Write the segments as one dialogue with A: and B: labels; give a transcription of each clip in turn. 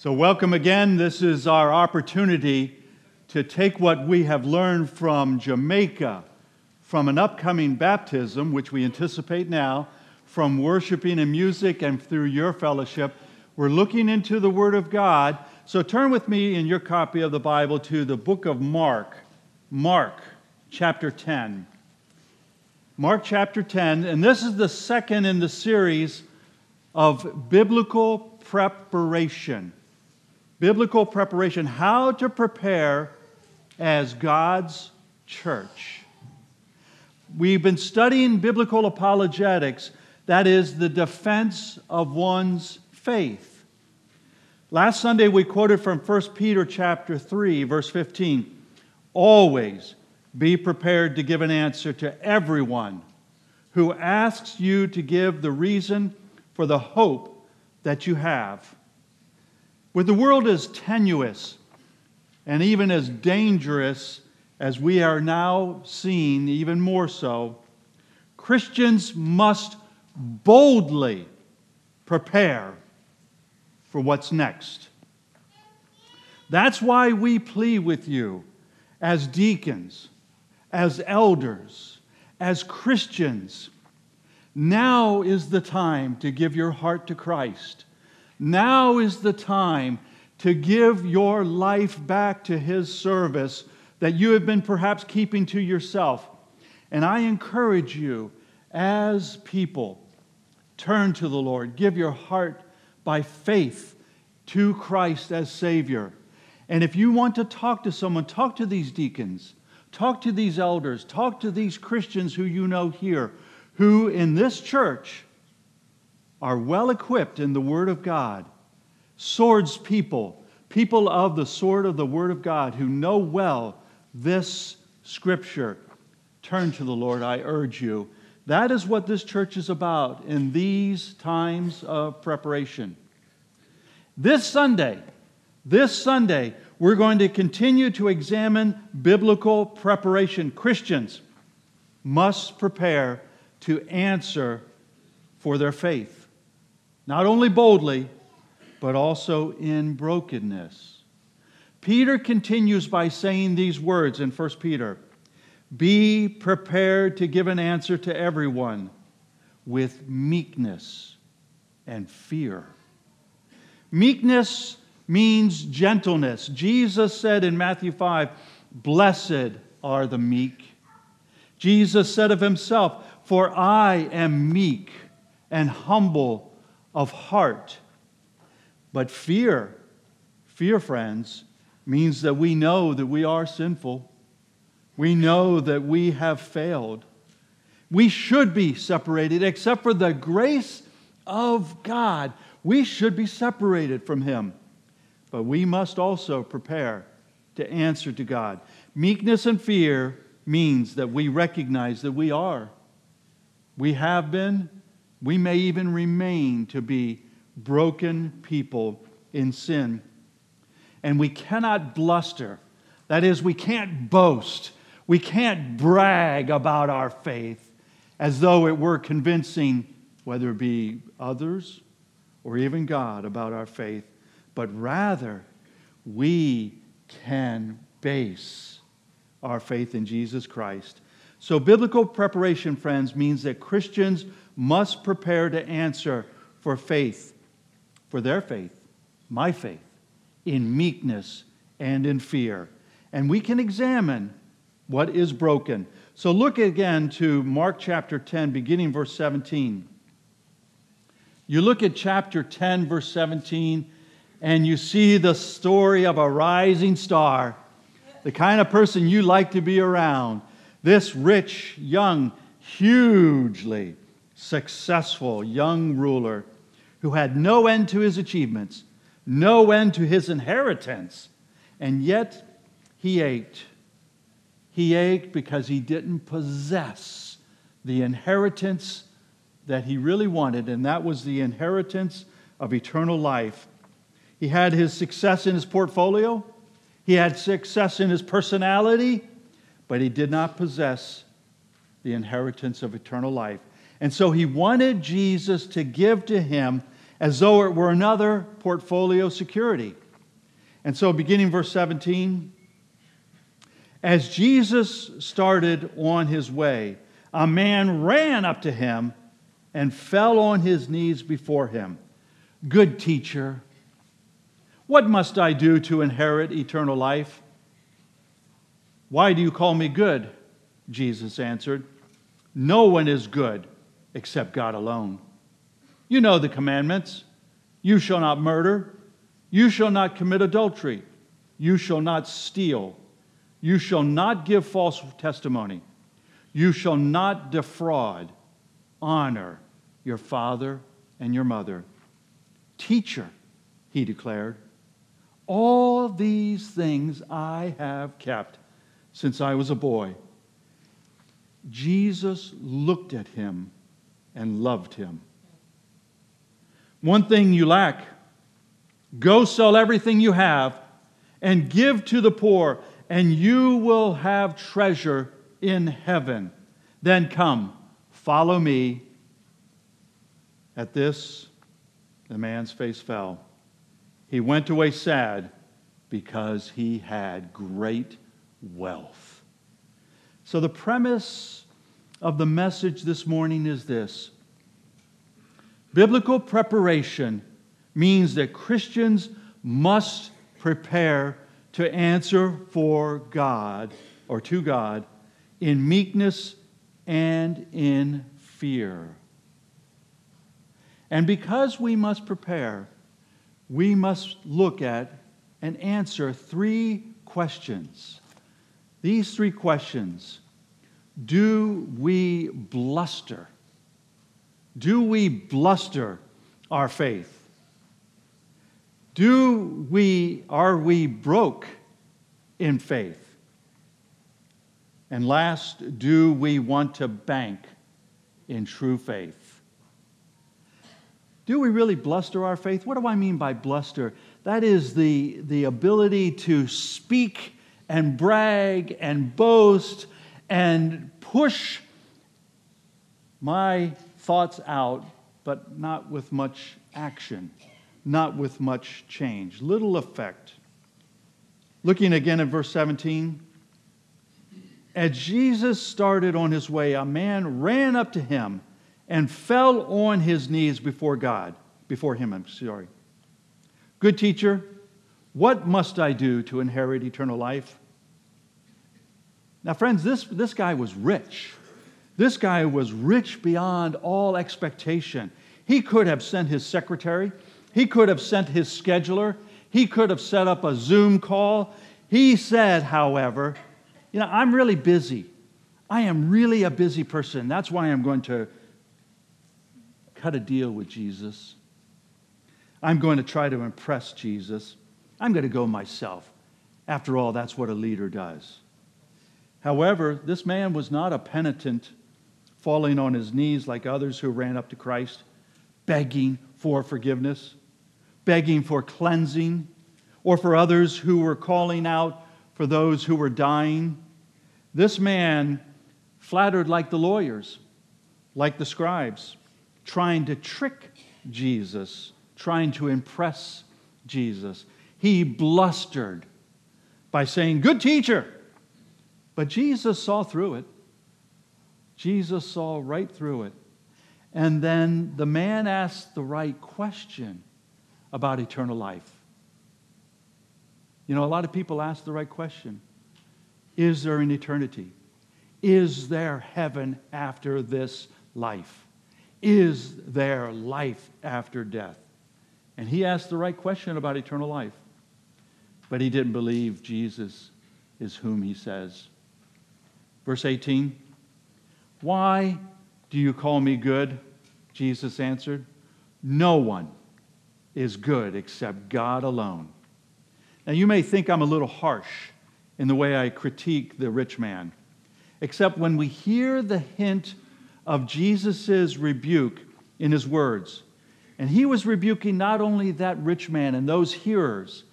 A: So, welcome again. This is our opportunity to take what we have learned from Jamaica, from an upcoming baptism, which we anticipate now, from worshiping and music, and through your fellowship. We're looking into the Word of God. So, turn with me in your copy of the Bible to the book of Mark, Mark chapter 10. Mark chapter 10, and this is the second in the series of biblical preparation biblical preparation, how to prepare as God's church. We've been studying biblical apologetics, that is, the defense of one's faith. Last Sunday we quoted from 1 Peter chapter 3 verse 15. Always be prepared to give an answer to everyone who asks you to give the reason for the hope that you have. With the world as tenuous and even as dangerous as we are now seeing, even more so, Christians must boldly prepare for what's next. That's why we plead with you as deacons, as elders, as Christians. Now is the time to give your heart to Christ now is the time to give your life back to His service that you have been perhaps keeping to yourself. And I encourage you, as people, turn to the Lord. Give your heart by faith to Christ as Savior. And if you want to talk to someone, talk to these deacons, talk to these elders, talk to these Christians who you know here, who in this church are well equipped in the Word of God, swords people, people of the sword of the Word of God who know well this Scripture. Turn to the Lord, I urge you. That is what this church is about in these times of preparation. This Sunday, this Sunday, we're going to continue to examine biblical preparation. Christians must prepare to answer for their faith not only boldly, but also in brokenness. Peter continues by saying these words in 1 Peter Be prepared to give an answer to everyone with meekness and fear. Meekness means gentleness. Jesus said in Matthew 5, Blessed are the meek. Jesus said of himself, For I am meek and humble of heart. But fear, fear, friends, means that we know that we are sinful. We know that we have failed. We should be separated, except for the grace of God. We should be separated from Him. But we must also prepare to answer to God. Meekness and fear means that we recognize that we are. We have been, we may even remain to be broken people in sin. And we cannot bluster. That is, we can't boast. We can't brag about our faith as though it were convincing, whether it be others or even God, about our faith. But rather, we can base our faith in Jesus Christ. So, biblical preparation, friends, means that Christians must prepare to answer for faith, for their faith, my faith, in meekness and in fear. And we can examine what is broken. So look again to Mark chapter 10, beginning verse 17. You look at chapter 10, verse 17, and you see the story of a rising star, the kind of person you like to be around. This rich, young, hugely successful young ruler who had no end to his achievements, no end to his inheritance, and yet he ached. He ached because he didn't possess the inheritance that he really wanted, and that was the inheritance of eternal life. He had his success in his portfolio, he had success in his personality, but he did not possess the inheritance of eternal life. And so he wanted Jesus to give to him as though it were another portfolio security. And so, beginning verse 17, as Jesus started on his way, a man ran up to him and fell on his knees before him. Good teacher, what must I do to inherit eternal life? Why do you call me good? Jesus answered. No one is good except God alone. You know the commandments you shall not murder, you shall not commit adultery, you shall not steal, you shall not give false testimony, you shall not defraud. Honor your father and your mother. Teacher, he declared, all these things I have kept since I was a boy. Jesus looked at him and loved him. One thing you lack go sell everything you have and give to the poor, and you will have treasure in heaven. Then come, follow me. At this, the man's face fell. He went away sad because he had great wealth. So, the premise of the message this morning is this Biblical preparation means that Christians must prepare to answer for God or to God in meekness and in fear. And because we must prepare, we must look at and answer three questions. These three questions Do we bluster? Do we bluster our faith? Do we, are we broke in faith? And last, do we want to bank in true faith? Do we really bluster our faith? What do I mean by bluster? That is the, the ability to speak and brag and boast and push my thoughts out, but not with much action, not with much change, little effect. Looking again at verse 17, as Jesus started on his way, a man ran up to him and fell on his knees before God, before him, I'm sorry. Good teacher, what must I do to inherit eternal life? Now, friends, this, this guy was rich. This guy was rich beyond all expectation. He could have sent his secretary, he could have sent his scheduler, he could have set up a Zoom call. He said, however, You know, I'm really busy. I am really a busy person. That's why I'm going to cut a deal with Jesus. I'm going to try to impress Jesus. I'm going to go myself. After all, that's what a leader does. However, this man was not a penitent falling on his knees like others who ran up to Christ, begging for forgiveness, begging for cleansing, or for others who were calling out for those who were dying. This man flattered like the lawyers, like the scribes, trying to trick Jesus, trying to impress Jesus. He blustered by saying, Good teacher. But Jesus saw through it. Jesus saw right through it. And then the man asked the right question about eternal life. You know, a lot of people ask the right question Is there an eternity? Is there heaven after this life? Is there life after death? And he asked the right question about eternal life. But he didn't believe Jesus is whom he says. Verse 18 why do you call me good? Jesus answered, No one is good except God alone. Now, you may think I'm a little harsh in the way I critique the rich man, except when we hear the hint of Jesus' rebuke in his words. And he was rebuking not only that rich man and those hearers,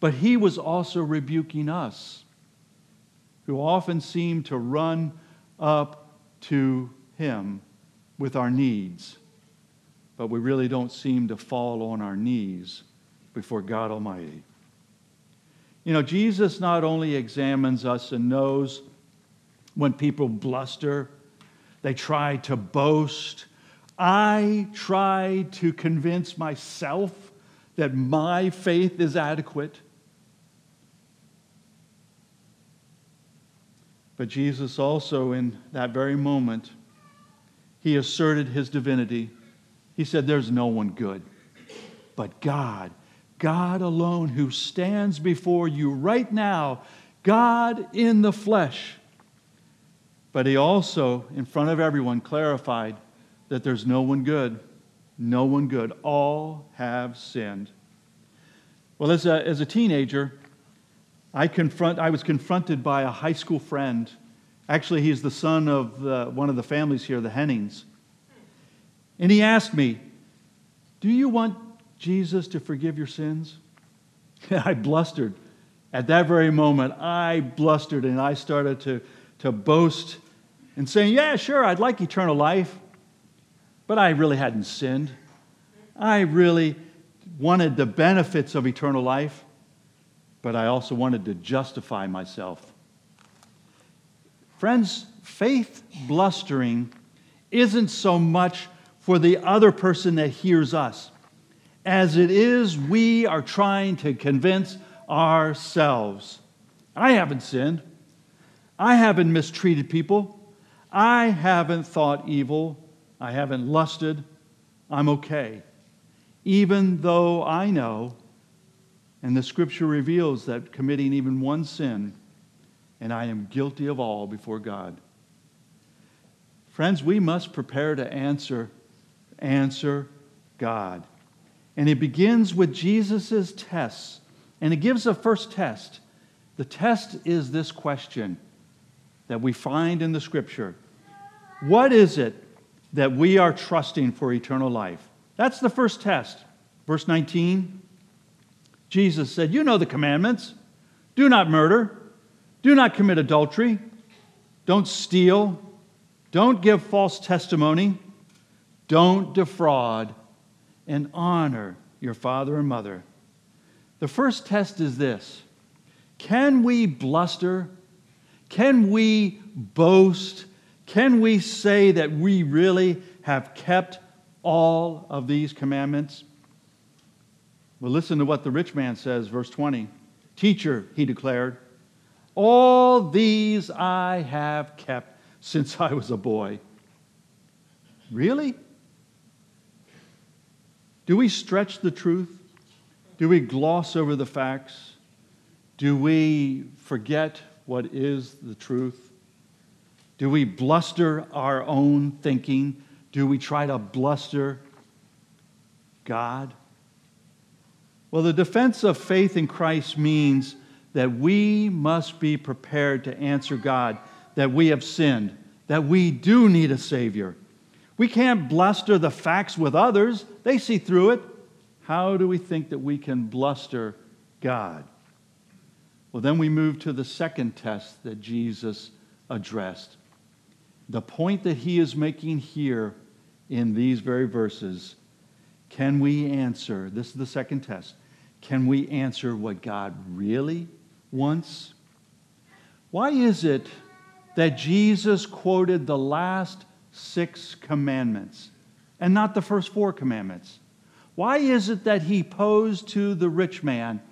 A: but he was also rebuking us, who often seem to run up to Him with our needs. but we really don't seem to fall on our knees before God Almighty. You know, Jesus not only examines us and knows when people bluster, they try to boast. I try to convince myself that my faith is adequate. But Jesus also, in that very moment, he asserted his divinity. He said, There's no one good but God. God alone who stands before you right now, God in the flesh. But he also, in front of everyone, clarified that there's no one good. No one good. All have sinned. Well, as a, as a teenager, I, confront, I was confronted by a high school friend. Actually, he's the son of the, one of the families here, the Hennings. And he asked me, Do you want Jesus to forgive your sins? And I blustered. At that very moment, I blustered and I started to, to boast and saying, Yeah, sure, I'd like eternal life, but I really hadn't sinned. I really wanted the benefits of eternal life, but I also wanted to justify myself. Friends, faith blustering isn't so much for the other person that hears us as it is we are trying to convince ourselves. I haven't sinned. I haven't mistreated people. I haven't thought evil. I haven't lusted. I'm okay. Even though I know, and the scripture reveals that committing even one sin, and I am guilty of all before God. Friends, we must prepare to answer, answer God. And it begins with Jesus' tests. And it gives a first test. The test is this question that we find in the scripture What is it that we are trusting for eternal life? That's the first test. Verse 19 Jesus said, You know the commandments do not murder, do not commit adultery, don't steal, don't give false testimony, don't defraud and honor your father and mother. The first test is this Can we bluster? Can we boast? Can we say that we really have kept all of these commandments? Well, listen to what the rich man says, verse 20. Teacher, he declared, all these I have kept since I was a boy. Really? Do we stretch the truth? Do we gloss over the facts? Do we forget what is the truth? Do we bluster our own thinking? Do we try to bluster God? Well, the defense of faith in Christ means that we must be prepared to answer God that we have sinned, that we do need a Savior, we can't bluster the facts with others, they see through it. How do we think that we can bluster God? Well, then we move to the second test that Jesus addressed. The point that he is making here in these very verses can we answer? This is the second test. Can we answer what God really wants? Why is it that Jesus quoted the last six commandments and not the first four commandments? Why is it that he posed to the rich man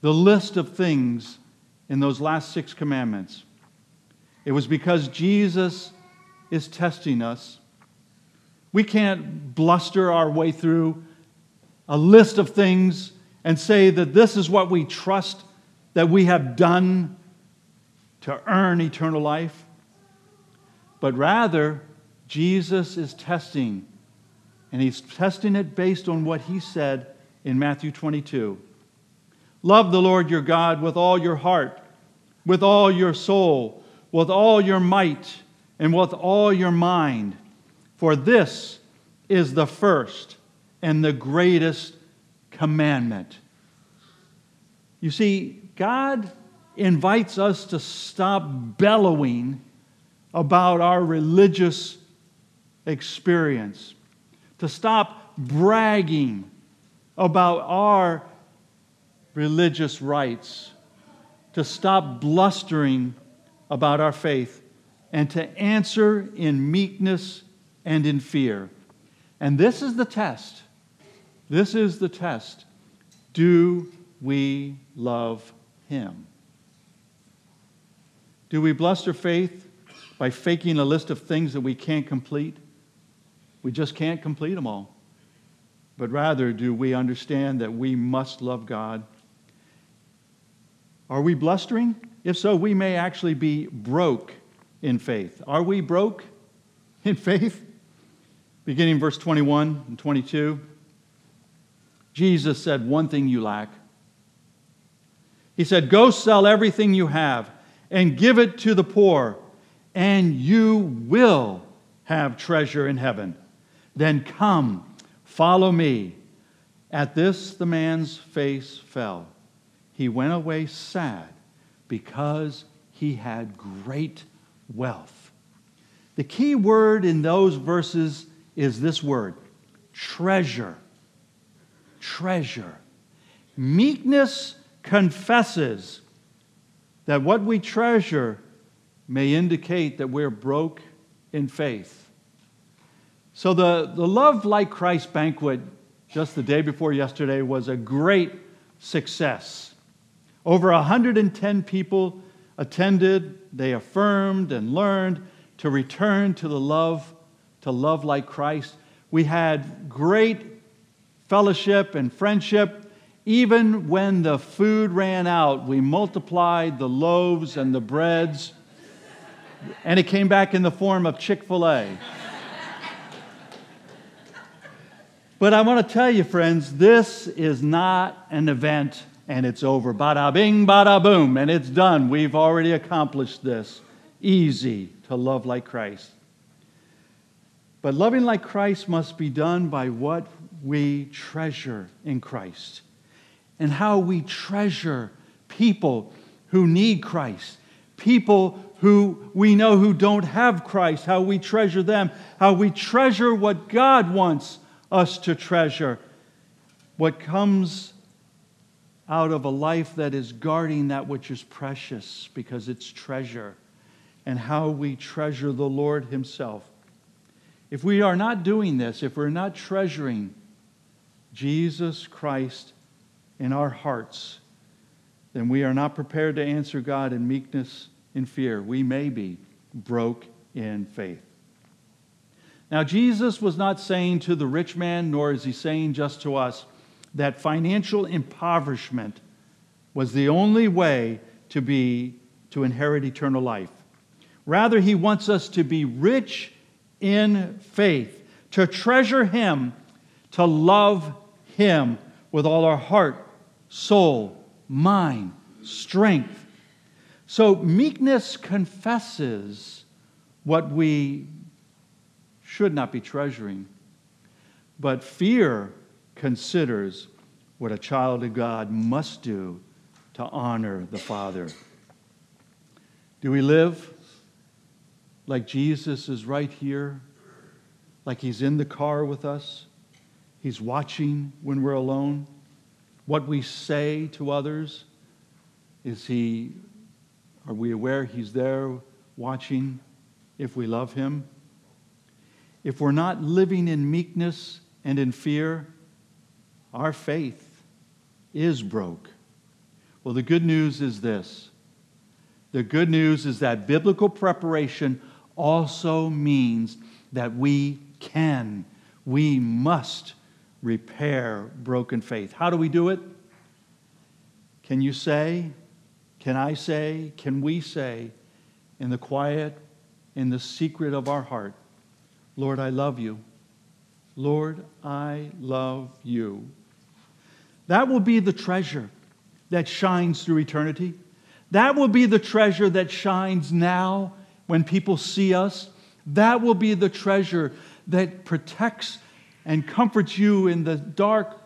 A: the list of things in those last six commandments? It was because Jesus is testing us. We can't bluster our way through a list of things and say that this is what we trust that we have done to earn eternal life but rather, Jesus is testing, and he's testing it based on what he said in Matthew 22. Love the Lord your God with all your heart, with all your soul, with all your might, and with all your mind. For this is the first and the greatest commandment. You see, God invites us to stop bellowing about our religious experience, to stop bragging about our religious rights, to stop blustering about our faith, and to answer in meekness and in fear. And this is the test. This is the test. Do we love Him? Do we bluster faith by faking a list of things that we can't complete? We just can't complete them all. But rather, do we understand that we must love God? Are we blustering? If so, we may actually be broke in faith. Are we broke in faith? Beginning verse 21 and 22, Jesus said, One thing you lack. He said, Go sell everything you have and give it to the poor, and you will have treasure in heaven. Then come, follow me. At this, the man's face fell. He went away sad because he had great wealth. The key word in those verses is this word treasure. Treasure. Meekness confesses that what we treasure may indicate that we're broke in faith. So, the, the Love Like Christ banquet just the day before yesterday was a great success. Over 110 people attended, they affirmed and learned to return to the love, to love like Christ. We had great fellowship and friendship. Even when the food ran out, we multiplied the loaves and the breads, and it came back in the form of Chick fil A. but I want to tell you, friends, this is not an event and it's over. Bada bing, bada boom, and it's done. We've already accomplished this. Easy to love like Christ. But loving like Christ must be done by what we treasure in Christ and how we treasure people who need Christ, people who we know who don't have Christ, how we treasure them, how we treasure what God wants us to treasure, what comes out of a life that is guarding that which is precious because it's treasure, and how we treasure the Lord Himself. If we are not doing this, if we're not treasuring Jesus Christ in our hearts, then we are not prepared to answer God in meekness and fear. We may be broke in faith. Now, Jesus was not saying to the rich man, nor is he saying just to us, that financial impoverishment was the only way to be to inherit eternal life. Rather, he wants us to be rich in faith, to treasure him, to love him with all our heart, soul, mind, strength. So meekness confesses what we should not be treasuring, but fear considers what a child of God must do to honor the Father. Do we live like Jesus is right here, like he's in the car with us? He's watching when we're alone. What we say to others, is he, are we aware he's there watching if we love him? If we're not living in meekness and in fear, our faith is broke. Well, the good news is this the good news is that biblical preparation also means that we can, we must repair broken faith. How do we do it? Can you say, can I say, can we say in the quiet, in the secret of our heart, Lord, I love you. Lord, I love you. That will be the treasure that shines through eternity. That will be the treasure that shines now when people see us. That will be the treasure that protects and comforts you in the dark,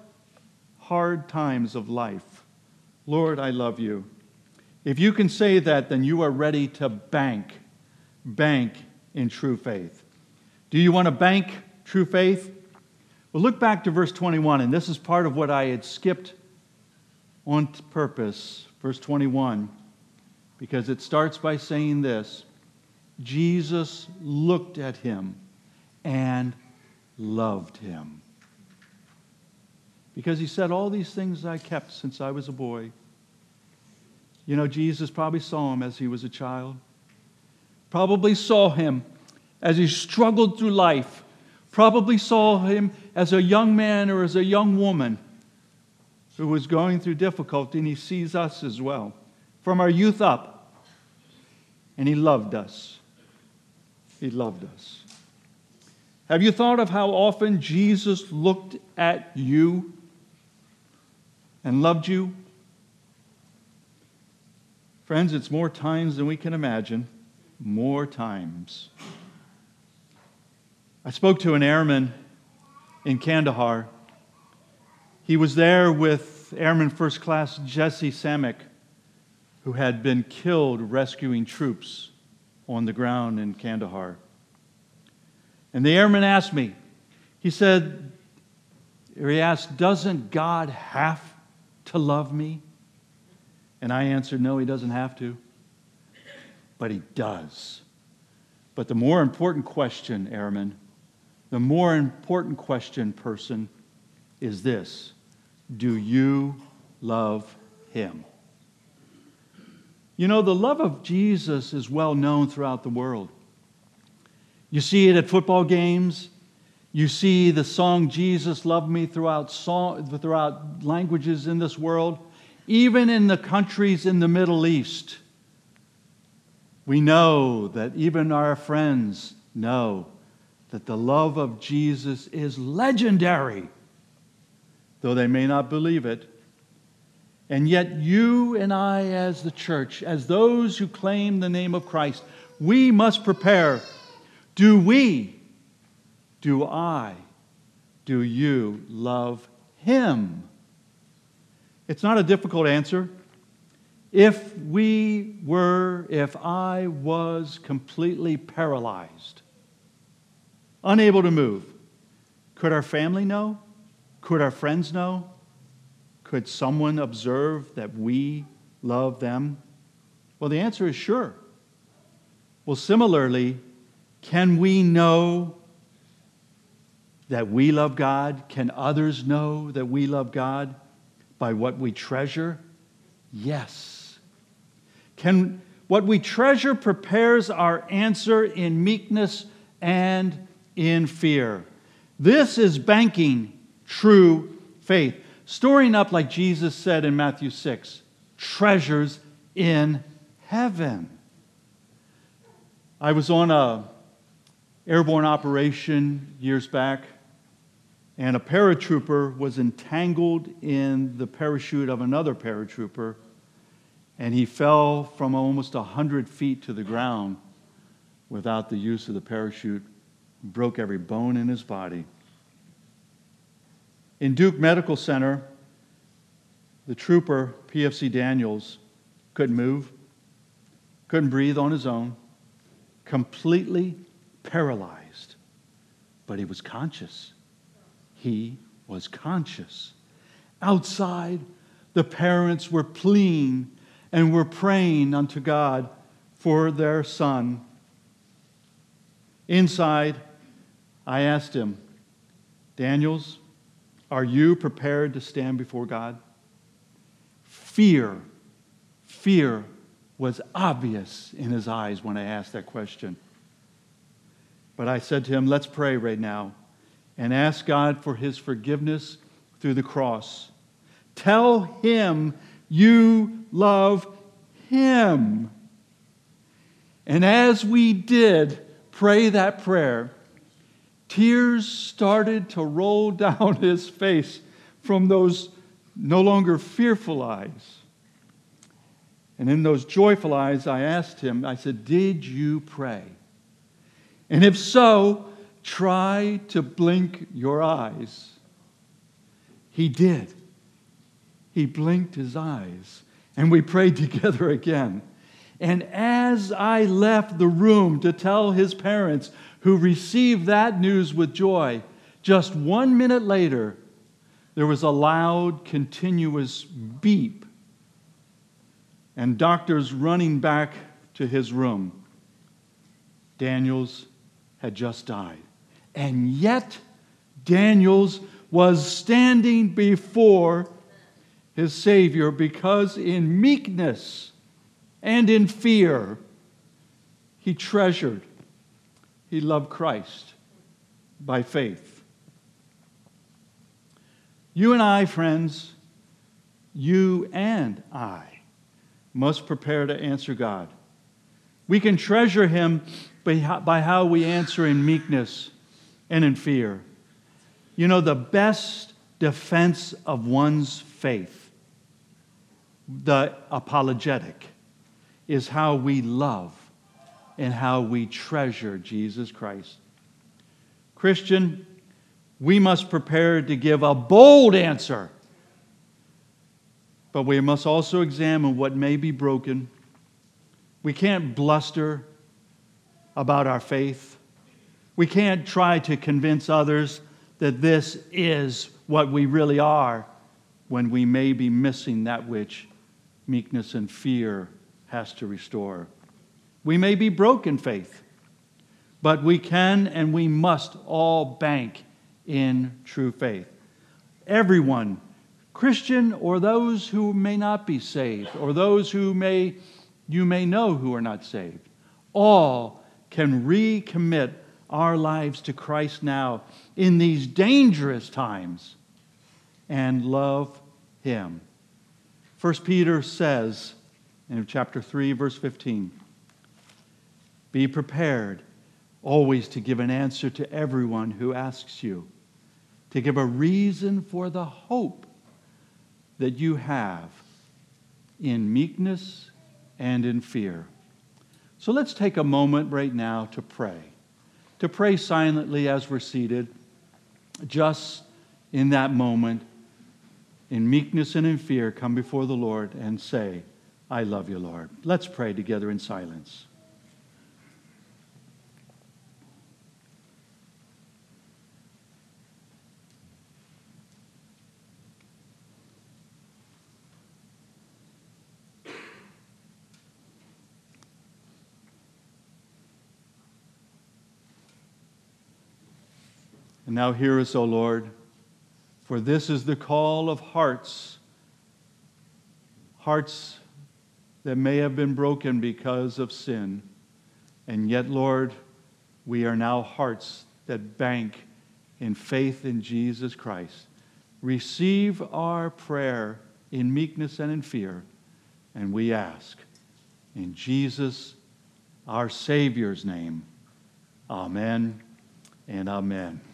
A: hard times of life. Lord, I love you. If you can say that, then you are ready to bank, bank in true faith. Do you want to bank true faith? Well, look back to verse 21, and this is part of what I had skipped on purpose. Verse 21, because it starts by saying this Jesus looked at him and loved him. Because he said, All these things I kept since I was a boy. You know, Jesus probably saw him as he was a child, probably saw him as he struggled through life, probably saw him as a young man or as a young woman who was going through difficulty, and he sees us as well from our youth up. And he loved us. He loved us. Have you thought of how often Jesus looked at you and loved you? Friends, it's more times than we can imagine. More times. I spoke to an airman in Kandahar. He was there with Airman First Class Jesse Samek, who had been killed rescuing troops on the ground in Kandahar. And the airman asked me, he said, or he asked, Doesn't God have to love me? And I answered, No, he doesn't have to. But he does. But the more important question, Airman, the more important question, person, is this Do you love him? You know, the love of Jesus is well known throughout the world. You see it at football games. You see the song Jesus Loved Me throughout, song, throughout languages in this world, even in the countries in the Middle East. We know that even our friends know that the love of Jesus is legendary, though they may not believe it. And yet, you and I, as the church, as those who claim the name of Christ, we must prepare. Do we, do I, do you love Him? It's not a difficult answer. If we were, if I was completely paralyzed, unable to move, could our family know? Could our friends know? Could someone observe that we love them? Well, the answer is sure. Well, similarly, can we know that we love God? Can others know that we love God by what we treasure? Yes. Can what we treasure prepares our answer in meekness and in fear. This is banking true faith storing up, like Jesus said in Matthew 6, treasures in heaven. I was on a airborne operation years back, and a paratrooper was entangled in the parachute of another paratrooper, and he fell from almost 100 feet to the ground without the use of the parachute, broke every bone in his body. In Duke Medical Center, the trooper, PFC Daniels, couldn't move, couldn't breathe on his own, completely paralyzed. But he was conscious. He was conscious. Outside, the parents were pleading and were praying unto God for their son. Inside, I asked him, Daniels, are you prepared to stand before God? Fear, fear was obvious in his eyes when I asked that question. But I said to him, Let's pray right now and ask God for his forgiveness through the cross. Tell him you love him. And as we did pray that prayer, Tears started to roll down his face from those no longer fearful eyes. And in those joyful eyes, I asked him, I said, Did you pray? And if so, try to blink your eyes. He did. He blinked his eyes, and we prayed together again. And as I left the room to tell his parents, who received that news with joy, Just one minute later, there was a loud, continuous beep, and doctors running back to his room. Daniels had just died. And yet, Daniels was standing before his Savior because in meekness and in fear, he treasured, he loved Christ by faith. You and I, friends, you and I must prepare to answer God. We can treasure him by how we answer in meekness and in fear. You know, the best defense of one's faith, the apologetic, is how we love and how we treasure Jesus Christ. Christian, we must prepare to give a bold answer, but we must also examine what may be broken. We can't bluster about our faith. We can't try to convince others that this is what we really are when we may be missing that which meekness and fear has to restore. We may be broken faith, but we can and we must all bank in true faith. Everyone, Christian or those who may not be saved, or those who may you may know who are not saved, all can recommit our lives to Christ now in these dangerous times and love Him. 1 Peter says in chapter 3, verse 15 Be prepared always to give an answer to everyone who asks you, to give a reason for the hope that you have in meekness and in fear. So let's take a moment right now to pray to pray silently as we're seated, just in that moment, in meekness and in fear, come before the Lord and say, I love you, Lord. Let's pray together in silence. Now hear us, O Lord, for this is the call of hearts, hearts that may have been broken because of sin. And yet, Lord, we are now hearts that bank in faith in Jesus Christ. Receive our prayer in meekness and in fear, and we ask in Jesus, our Savior's name. Amen and amen.